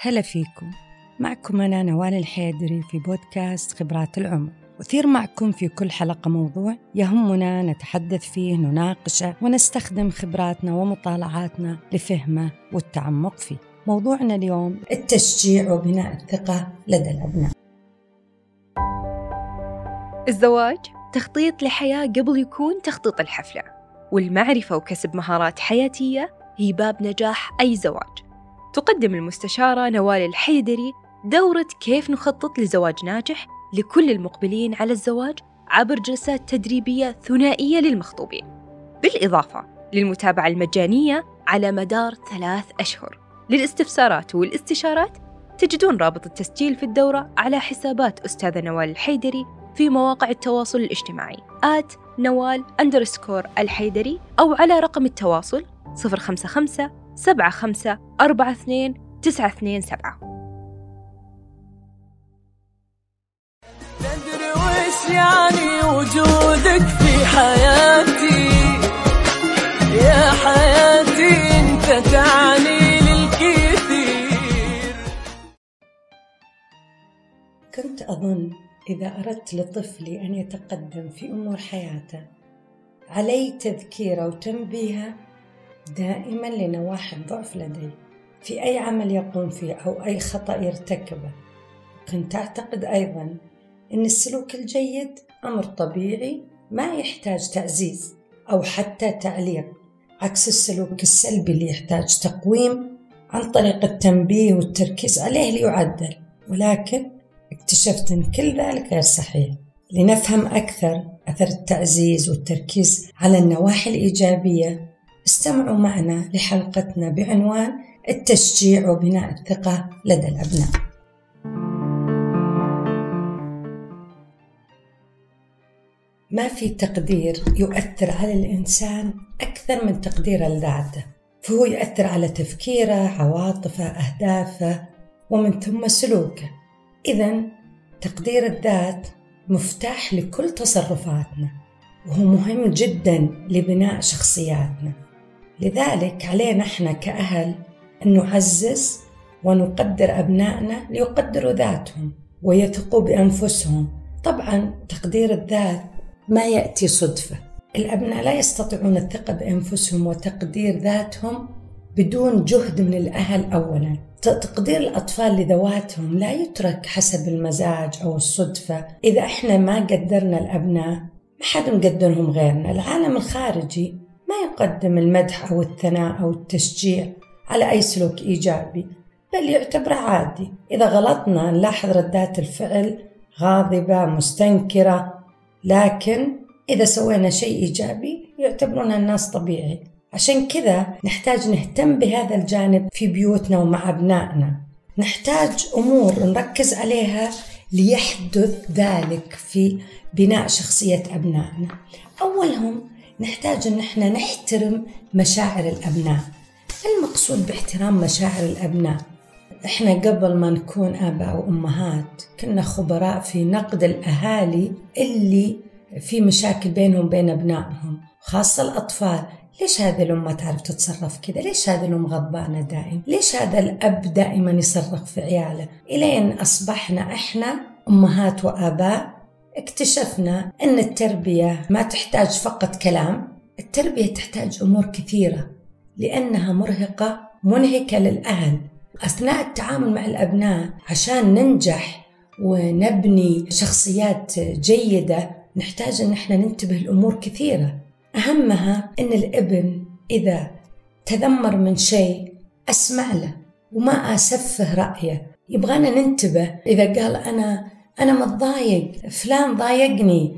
هلا فيكم. معكم أنا نوال الحيدري في بودكاست خبرات العمر. أثير معكم في كل حلقة موضوع يهمنا نتحدث فيه نناقشه ونستخدم خبراتنا ومطالعاتنا لفهمه والتعمق فيه. موضوعنا اليوم التشجيع وبناء الثقة لدى الأبناء. الزواج تخطيط لحياة قبل يكون تخطيط الحفلة والمعرفة وكسب مهارات حياتية هي باب نجاح أي زواج. تقدم المستشارة نوال الحيدري دورة كيف نخطط لزواج ناجح لكل المقبلين على الزواج عبر جلسات تدريبية ثنائية للمخطوبين. بالإضافة للمتابعة المجانية على مدار ثلاث أشهر. للاستفسارات والاستشارات تجدون رابط التسجيل في الدورة على حسابات أستاذة نوال الحيدري في مواقع التواصل الاجتماعي آت نوال أندرسكور الحيدري أو على رقم التواصل 055 75 42 927 تدري وش يعني وجودك في حياتي؟ يا حياتي أنت تعني للكثير. كنت أظن إذا أردت لطفلي أن يتقدم في أمور حياته علي تذكيره وتنبيهه؟ دائما لنواحي الضعف لدي. في أي عمل يقوم فيه أو أي خطأ يرتكبه كنت أعتقد أيضا أن السلوك الجيد أمر طبيعي ما يحتاج تعزيز أو حتى تعليق عكس السلوك السلبي اللي يحتاج تقويم عن طريق التنبيه والتركيز عليه ليعدل. ولكن اكتشفت أن كل ذلك غير صحيح. لنفهم أكثر أثر التعزيز والتركيز على النواحي الإيجابية استمعوا معنا لحلقتنا بعنوان التشجيع وبناء الثقة لدى الأبناء. ما في تقدير يؤثر على الإنسان أكثر من تقدير لذاته فهو يؤثر على تفكيره عواطفه أهدافه ومن ثم سلوكه. إذا تقدير الذات مفتاح لكل تصرفاتنا وهو مهم جدا لبناء شخصياتنا. لذلك علينا إحنا كأهل أن نعزز ونقدر أبنائنا ليقدروا ذاتهم ويثقوا بأنفسهم. طبعا تقدير الذات ما يأتي صدفة. الأبناء لا يستطيعون الثقة بأنفسهم وتقدير ذاتهم بدون جهد من الأهل أولا. تقدير الأطفال لذواتهم لا يترك حسب المزاج أو الصدفة. إذا إحنا ما قدرنا الأبناء ما حد مقدرهم غيرنا. العالم الخارجي ما يقدم المدح أو الثناء أو التشجيع على أي سلوك إيجابي بل يعتبره عادي. إذا غلطنا نلاحظ ردات الفعل غاضبة مستنكرة. لكن إذا سوينا شيء إيجابي يعتبرون الناس طبيعي. عشان كذا نحتاج نهتم بهذا الجانب في بيوتنا ومع أبنائنا. نحتاج أمور نركز عليها ليحدث ذلك في بناء شخصية أبنائنا. أولهم نحتاج أن إحنا نحترم مشاعر الأبناء المقصود باحترام مشاعر الأبناء إحنا قبل ما نكون آباء وأمهات كنا خبراء في نقد الأهالي اللي في مشاكل بينهم وبين أبنائهم خاصة الأطفال ليش هذه الأم ما تعرف تتصرف كذا؟ ليش هذه الأم غضبانة دائما؟ ليش هذا الأب دائما يصرخ في عياله؟ إلين أصبحنا إحنا أمهات وآباء اكتشفنا أن التربية ما تحتاج فقط كلام التربية تحتاج أمور كثيرة لأنها مرهقة منهكة للأهل. أثناء التعامل مع الأبناء عشان ننجح ونبني شخصيات جيدة نحتاج أن إحنا ننتبه لأمور كثيرة. أهمها أن الابن إذا تذمر من شيء أسمع له وما أسفه رأيه. يبغانا ننتبه إذا قال أنا أنا متضايق. فلان ضايقني.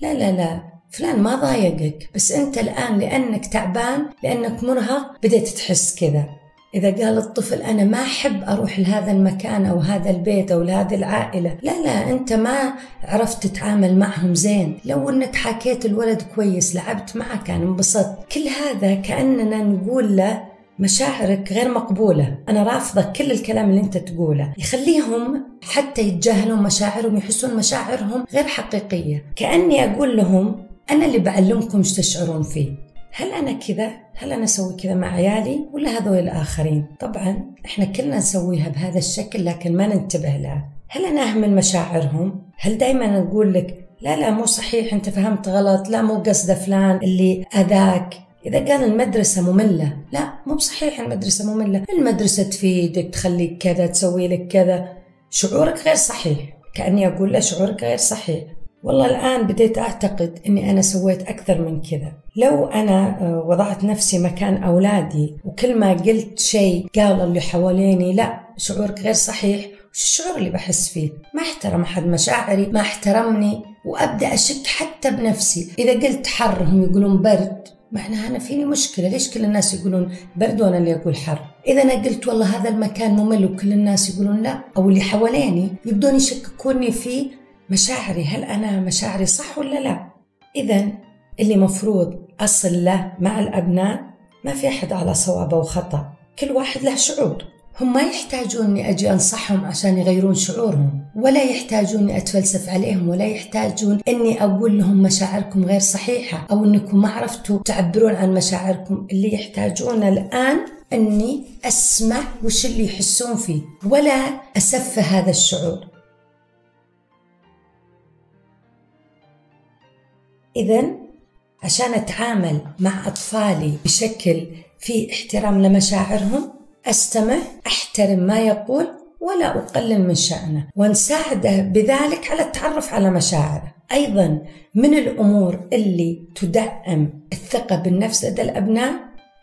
لا لا لا. فلان ما ضايقك. بس أنت الآن لأنك تعبان لأنك مرهق بديت تحس كذا. إذا قال الطفل أنا ما أحب أروح لهذا المكان أو هذا البيت أو لهذه العائلة. لا لا أنت ما عرفت تتعامل معهم زين. لو أنك حكيت الولد كويس لعبت معه كان انبسط كل هذا كأننا نقول له مشاعرك غير مقبولة. أنا رافضة كل الكلام اللي أنت تقوله. يخليهم حتى يتجاهلون مشاعرهم يحسون مشاعرهم غير حقيقية. كأني أقول لهم أنا اللي بعلمكم إيش تشعرون فيه. هل أنا كذا؟ هل أنا أسوي كذا مع عيالي؟ ولا هذول الآخرين؟ طبعا إحنا كلنا نسويها بهذا الشكل لكن ما ننتبه لها هل أنا أهمل مشاعرهم؟ هل دائما أقول لك لا لا مو صحيح أنت فهمت غلط لا مو قصده فلان اللي أذاك؟ إذا قال المدرسة مملة لا مو بصحيح المدرسة مملة. المدرسة تفيدك تخليك كذا تسوي لك كذا. شعورك غير صحيح. كأني أقول له شعورك غير صحيح. والله الآن بديت أعتقد أني أنا سويت أكثر من كذا. لو أنا آه، وضعت نفسي مكان أولادي وكل ما قلت شيء قال اللي حواليني لا شعورك غير صحيح. وش الشعور اللي بحس فيه؟ ما احترم أحد مشاعري ما احترمني وأبدأ أشك حتى بنفسي. إذا قلت حر هم يقولون برد معناها أنا فيني مشكلة؟ ليش كل الناس يقولون برد وأنا اللي أقول حر؟ إذا أنا قلت والله هذا المكان ممل وكل الناس يقولون لا أو اللي حواليني يبدون يشككوني في مشاعري هل أنا مشاعري صح ولا لا؟ إذا اللي مفروض أصل له مع الأبناء ما في أحد على صواب أو خطأ كل واحد له شعور. هم ما يحتاجون إني أجي أنصحهم عشان يغيرون شعورهم ولا يحتاجون إني أتفلسف عليهم ولا يحتاجون إني أقول لهم مشاعركم غير صحيحة أو إنكم ما عرفتوا تعبرون عن مشاعركم اللي يحتاجونه الآن إني أسمع وش اللي يحسون فيه ولا اسفه هذا الشعور. اذا عشان أتعامل مع أطفالي بشكل فيه احترام لمشاعرهم أستمع أحترم ما يقول ولا أقلل من شأنه ونساعده بذلك على التعرف على مشاعره. أيضا من الأمور اللي تدعم الثقة بالنفس لدى الأبناء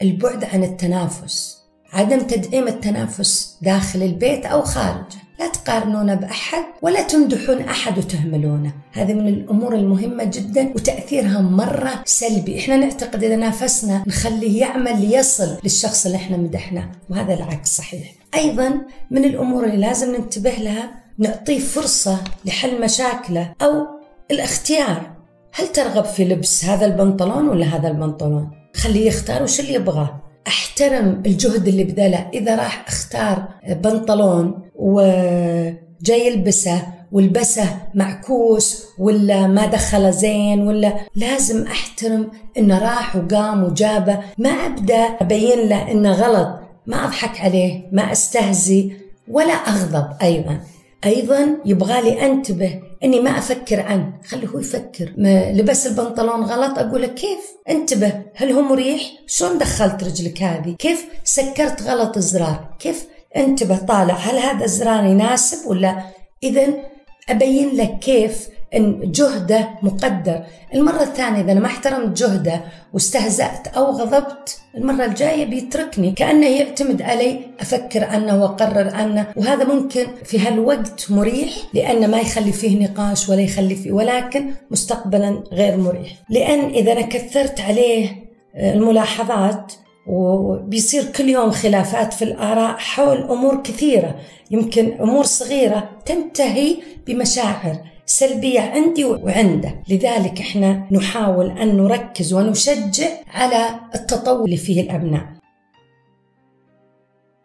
البعد عن التنافس عدم تدعيم التنافس داخل البيت أو خارجه. لا تقارنونه بأحد ولا تمدحون أحد وتهملونه. هذه من الأمور المهمة جدا وتأثيرها مرة سلبي. إحنا نعتقد إذا نافسنا نخليه يعمل ليصل للشخص اللي إحنا مدحناه وهذا العكس صحيح. أيضا من الأمور اللي لازم ننتبه لها نعطيه فرصة لحل مشاكله أو الاختيار. هل ترغب في لبس هذا البنطلون ولا هذا البنطلون؟ خليه يختار وش اللي يبغاه. أحترم الجهد اللي بذله. إذا راح أختار بنطلون وجاي يلبسه ولبسه معكوس ولا ما دخله زين ولا لازم أحترم إنه راح وقام وجابه. ما أبدأ أبين له إنه غلط ما أضحك عليه ما أستهزي ولا أغضب أيضا. أيضا يبغالي أنتبه إني ما أفكر عنه. خليه هو يفكر. ما لبس البنطلون غلط أقول له كيف؟ انتبه هل هو مريح؟ شلون دخلت رجلك هذه؟ كيف سكرت غلط الزرار؟ كيف؟ انتبه طالع. هل هذا الزرار يناسب ولا؟ اذا أبين لك كيف إن جهده مقدر. المرة الثانية إذا أنا ما احترمت جهده واستهزأت أو غضبت المرة الجاية بيتركني. كأنه يعتمد علي أفكر عنه وأقرر عنه. وهذا ممكن في هالوقت مريح لأنه ما يخلي فيه نقاش ولا يخلي فيه ولكن مستقبلا غير مريح. لأن إذا أنا كثرت عليه الملاحظات وبيصير كل يوم خلافات في الآراء حول أمور كثيرة يمكن أمور صغيرة تنتهي بمشاعر. سلبية عندي وعنده لذلك إحنا نحاول أن نركز ونشجع على التطور اللي فيه الأبناء.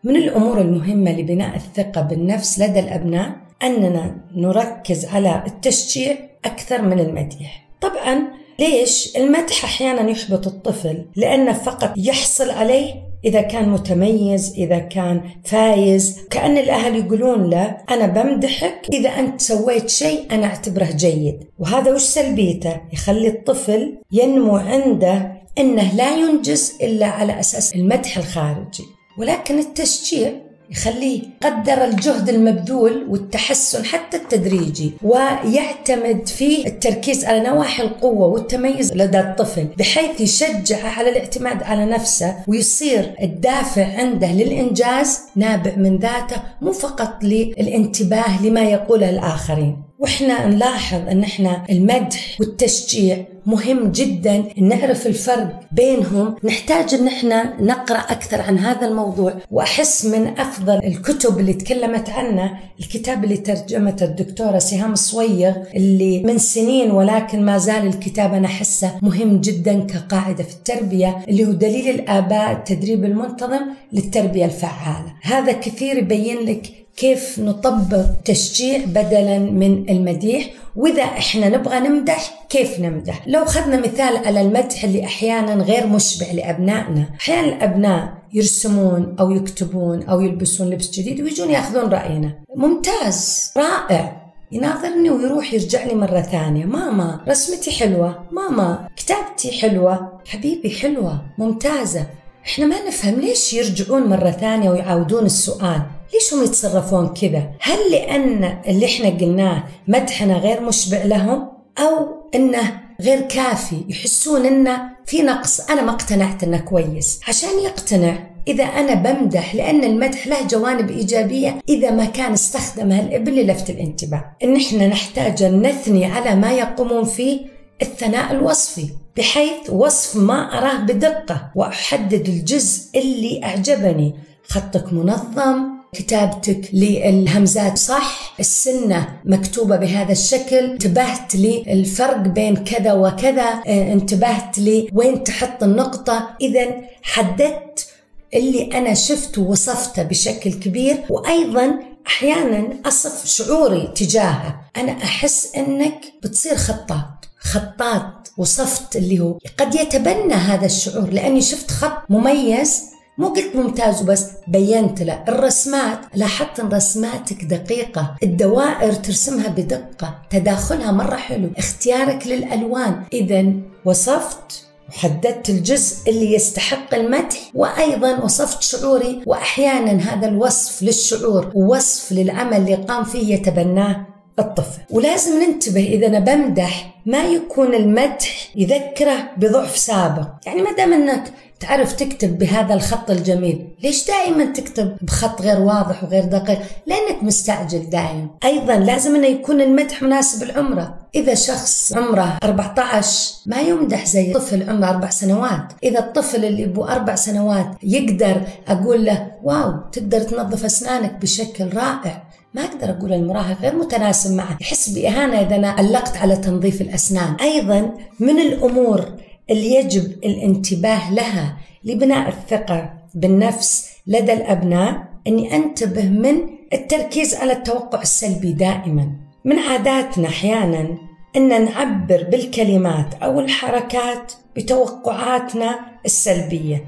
من الأمور المهمة لبناء الثقة بالنفس لدى الأبناء أننا نركز على التشجيع أكثر من المديح. طبعا ليش؟ المدح أحيانا يحبط الطفل لأنه فقط يحصل عليه إذا كان متميز إذا كان فايز. كأن الأهل يقولون له أنا بمدحك إذا أنت سويت شيء أنا أعتبره جيد. وهذا وش سلبيته؟ يخلي الطفل ينمو عنده أنه لا ينجز إلا على أساس المدح الخارجي. ولكن التشجيع يخليه قدر الجهد المبذول والتحسن حتى التدريجي ويعتمد في التركيز على نواحي القوة والتميز لدى الطفل بحيث يشجعه على الاعتماد على نفسه ويصير الدافع عنده للإنجاز نابع من ذاته مو فقط للانتباه لما يقوله الآخرين. وإحنا نلاحظ إن إحنا المدح والتشجيع مهم جدا نعرف الفرق بينهم. نحتاج إن إحنا نقرأ أكثر عن هذا الموضوع وأحس من أفضل الكتب اللي تكلمت عنه الكتاب اللي ترجمته الدكتورة سهام الصويغ اللي من سنين ولكن ما زال الكتاب أنا أحسه مهم جدا كقاعدة في التربية اللي هو دليل الآباء التدريب المنتظم للتربية الفعالة. هذا كثير يبين لك كيف نطبق تشجيع بدلا من المديح؟ وإذا إحنا نبغى نمدح كيف نمدح؟ لو أخذنا مثال على المدح اللي أحيانا غير مشبع لأبنائنا. أحيانا الأبناء يرسمون أو يكتبون أو يلبسون لبس جديد ويجون يأخذون رأينا. ممتاز رائع. يناظرني ويروح يرجع لي مرة ثانية. ماما رسمتي حلوة. ماما كتابتي حلوة. حبيبي حلوة. ممتازة. إحنا ما نفهم ليش يرجعون مرة ثانية ويعاودون السؤال؟ ليش هم يتصرفون كذا؟ هل لأن اللي إحنا قلناه مدحنا غير مشبع لهم؟ أو أنه غير كافي؟ يحسون أنه في نقص. أنا ما اقتنعت أنه كويس. عشان يقتنع إذا أنا بمدح لأن المدح له جوانب إيجابية إذا ما كان استخدمها الابن للفت الانتباه. إن إحنا نحتاج أن نثني على ما يقومون فيه الثناء الوصفي. بحيث وصف ما أراه بدقة وأحدد الجزء اللي أعجبني. خطك منظم كتابتك للهمزات صح السنة مكتوبة بهذا الشكل انتبهت للفرق بين كذا وكذا آه، انتبهت لي وين تحط النقطة. إذا حددت اللي أنا شفته وصفته بشكل كبير. وأيضا أحيانا أصف شعوري تجاهه. أنا أحس أنك بتصير خطاط خطاط وصفت اللي هو قد يتبنى هذا الشعور. لأني شفت خط مميز مو قلت ممتاز وبس بينت له. الرسمات لاحظت أن رسماتك دقيقة الدوائر ترسمها بدقة تداخلها مرة حلو. اختيارك للألوان. إذا وصفت وحددت الجزء اللي يستحق المدح وأيضا وصفت شعوري. واحيانا هذا الوصف للشعور ووصف للعمل اللي قام فيه يتبناه. الطفل. ولازم ننتبه إذا أنا بمدح ما يكون المدح يذكره بضعف سابق. يعني ما دام أنك تعرف تكتب بهذا الخط الجميل ليش دائما تكتب بخط غير واضح وغير دقيق؟ لأنك مستعجل دائما. أيضا لازم أنه يكون المدح مناسب العمرة إذا شخص عمره 14 ما يمدح زي طفل عمره أربع سنوات. إذا الطفل اللي أبو أربع سنوات يقدر أقول له واو تقدر تنظف أسنانك بشكل رائع. ما أقدر أقول المراهق غير متناسب معه يحس بإهانة إذا أنا علقت على تنظيف الأسنان. أيضا من الأمور اللي يجب الانتباه لها لبناء الثقة بالنفس لدى الأبناء أني أنتبه من التركيز على التوقع السلبي دائما. من عاداتنا أحيانا أن نعبر بالكلمات أو الحركات بتوقعاتنا السلبية.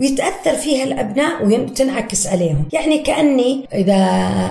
ويتأثر فيها الأبناء وتنعكس عليهم. يعني كأني إذا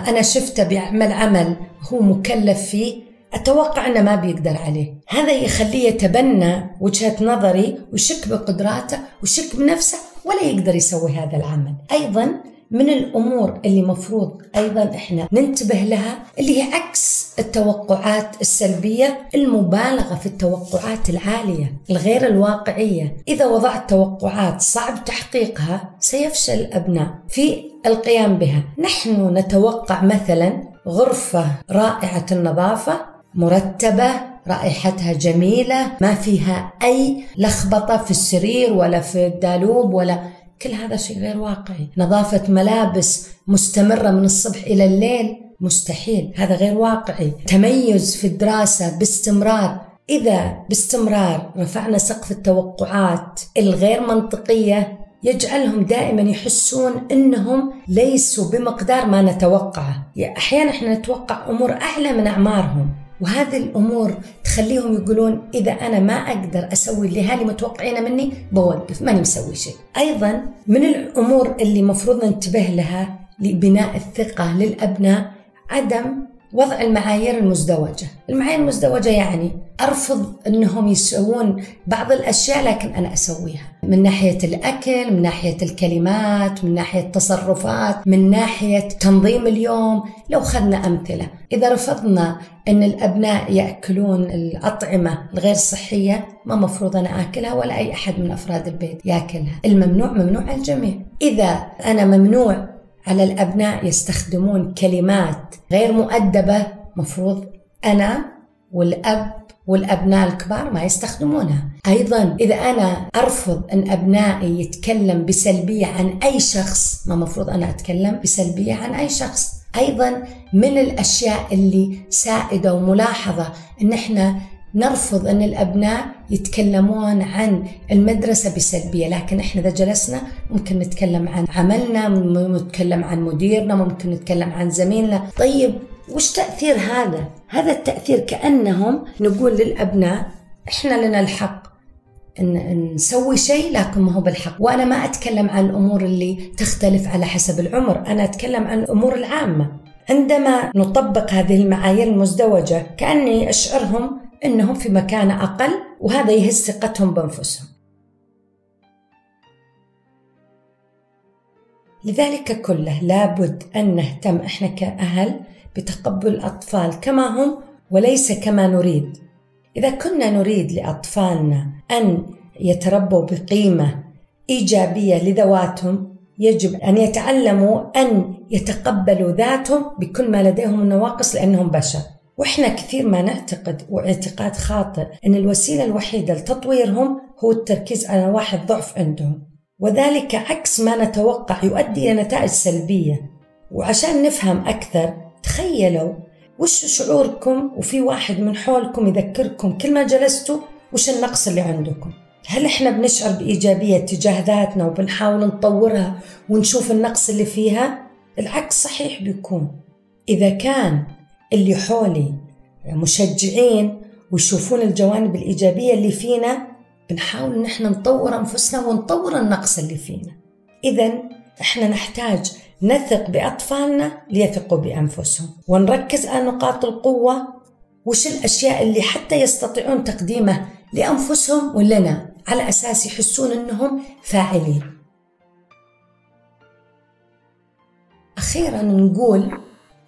أنا شفته بيعمل عمل هو مكلف فيه أتوقع أنه ما بيقدر عليه. هذا يخليه يتبنى وجهة نظري ويشك بقدراته ويشك بنفسه ولا يقدر يسوي هذا العمل. أيضا من الأمور اللي مفروض أيضا إحنا ننتبه لها اللي هي عكس التوقعات السلبية المبالغة في التوقعات العالية الغير الواقعية. إذا وضعت توقعات صعب تحقيقها سيفشل الابناء في القيام بها. نحن نتوقع مثلا غرفة رائعة النظافة مرتبة رائحتها جميلة ما فيها أي لخبطة في السرير ولا في الدالوب ولا كل هذا شيء غير واقعي. نظافة ملابس مستمرة من الصبح إلى الليل مستحيل هذا غير واقعي. تميز في الدراسة باستمرار. إذا باستمرار رفعنا سقف التوقعات الغير منطقية يجعلهم دائما يحسون إنهم ليسوا بمقدار ما نتوقعه، يعني أحيانا إحنا نتوقع أمور اعلى من أعمارهم، وهذه الأمور تخليهم يقولون إذا أنا ما أقدر أسوي اللي هالي متوقعينه مني بوقف ماني مسوي شيء. أيضا من الأمور اللي مفروض ننتبه لها لبناء الثقة للأبناء عدم وضع المعايير المزدوجة. المعايير المزدوجة يعني أرفض أنهم يسوون بعض الأشياء لكن أنا أسويها. من ناحية الأكل من ناحية الكلمات من ناحية التصرفات من ناحية تنظيم اليوم. لو خذنا أمثلة إذا رفضنا أن الأبناء يأكلون الأطعمة الغير صحية ما مفروض أنا آكلها ولا أي أحد من أفراد البيت يأكلها. الممنوع ممنوع على الجميع. إذا أنا ممنوع على الأبناء يستخدمون كلمات غير مؤدبة مفروض أنا والأب والأبناء الكبار ما يستخدمونها. أيضا إذا أنا أرفض أن أبنائي يتكلم بسلبية عن أي شخص ما مفروض أنا أتكلم بسلبية عن أي شخص. أيضا من الأشياء اللي سائدة وملاحظة أن إحنا نرفض أن الأبناء يتكلمون عن المدرسة بسلبية لكن إحنا إذا جلسنا ممكن نتكلم عن عملنا ممكن نتكلم عن مديرنا ممكن نتكلم عن زميلنا. طيب وش تأثير هذا؟ هذا التأثير كأنهم نقول للأبناء إحنا لنا الحق ان نسوي شيء لكن ما هو بالحق. وأنا ما أتكلم عن الأمور اللي تختلف على حسب العمر أنا أتكلم عن الأمور العامة. عندما نطبق هذه المعايير المزدوجة كأني أشعرهم إنهم في مكان أقل وهذا يهز ثقتهم بأنفسهم. لذلك كله لابد أن نهتم إحنا كأهل بتقبل الاطفال كما هم وليس كما نريد. إذا كنا نريد لأطفالنا أن يتربوا بقيمة إيجابية لذواتهم يجب أن يتعلموا أن يتقبلوا ذاتهم بكل ما لديهم من نواقص لأنهم بشر. وإحنا كثير ما نعتقد واعتقاد خاطئ أن الوسيلة الوحيدة لتطويرهم هو التركيز على واحد ضعف عندهم. وذلك عكس ما نتوقع يؤدي إلى نتائج سلبية. وعشان نفهم أكثر تخيلوا وش شعوركم وفي واحد من حولكم يذكركم كل ما جلستوا وش النقص اللي عندكم. هل إحنا بنشعر بإيجابية تجاه ذاتنا وبنحاول نطورها ونشوف النقص اللي فيها؟ العكس صحيح بيكون. إذا كان اللي حولي مشجعين ويشوفون الجوانب الإيجابية اللي فينا بنحاول إن إحنا نطور أنفسنا ونطور النقص اللي فينا. إذا إحنا نحتاج نثق بأطفالنا ليثقوا بأنفسهم ونركز على نقاط القوة وش الأشياء اللي حتى يستطيعون تقديمه لأنفسهم ولنا على أساس يحسون أنهم فاعلين. أخيرا نقول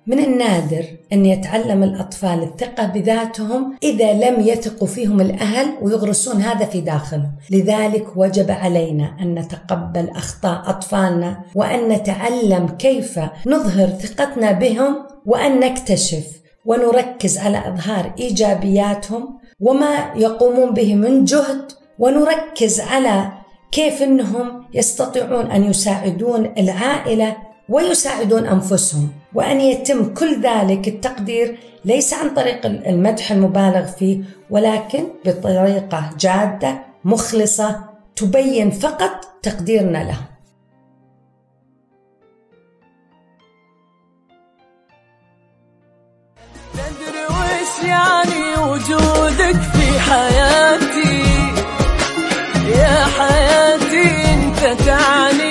من النادر أن يتعلم الأطفال الثقة بذاتهم إذا لم يثقوا فيهم الأهل ويغرسون هذا في داخلهم. لذلك وجب علينا أن نتقبل أخطاء أطفالنا وأن نتعلم كيف نظهر ثقتنا بهم وأن نكتشف ونركز على إظهار إيجابياتهم وما يقومون به من جهد ونركز على كيف إنهم يستطيعون أن يساعدون العائلة ويساعدون أنفسهم. وأن يتم كل ذلك التقدير ليس عن طريق المدح المبالغ فيه ولكن بطريقة جادة مخلصة تبين فقط تقديرنا له. تدري وش يعني وجودك في حياتي. يا حياتي أنت تعني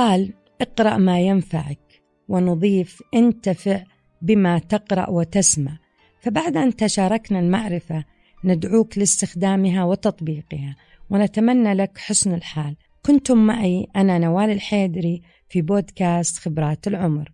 يقال اقرأ ما ينفعك ونضيف انتفع بما تقرأ وتسمع. فبعد أن تشاركنا المعرفة ندعوك لاستخدامها وتطبيقها ونتمنى لك حسن الحال. كنتم معي أنا نوال الحيدري في بودكاست خبرات العمر.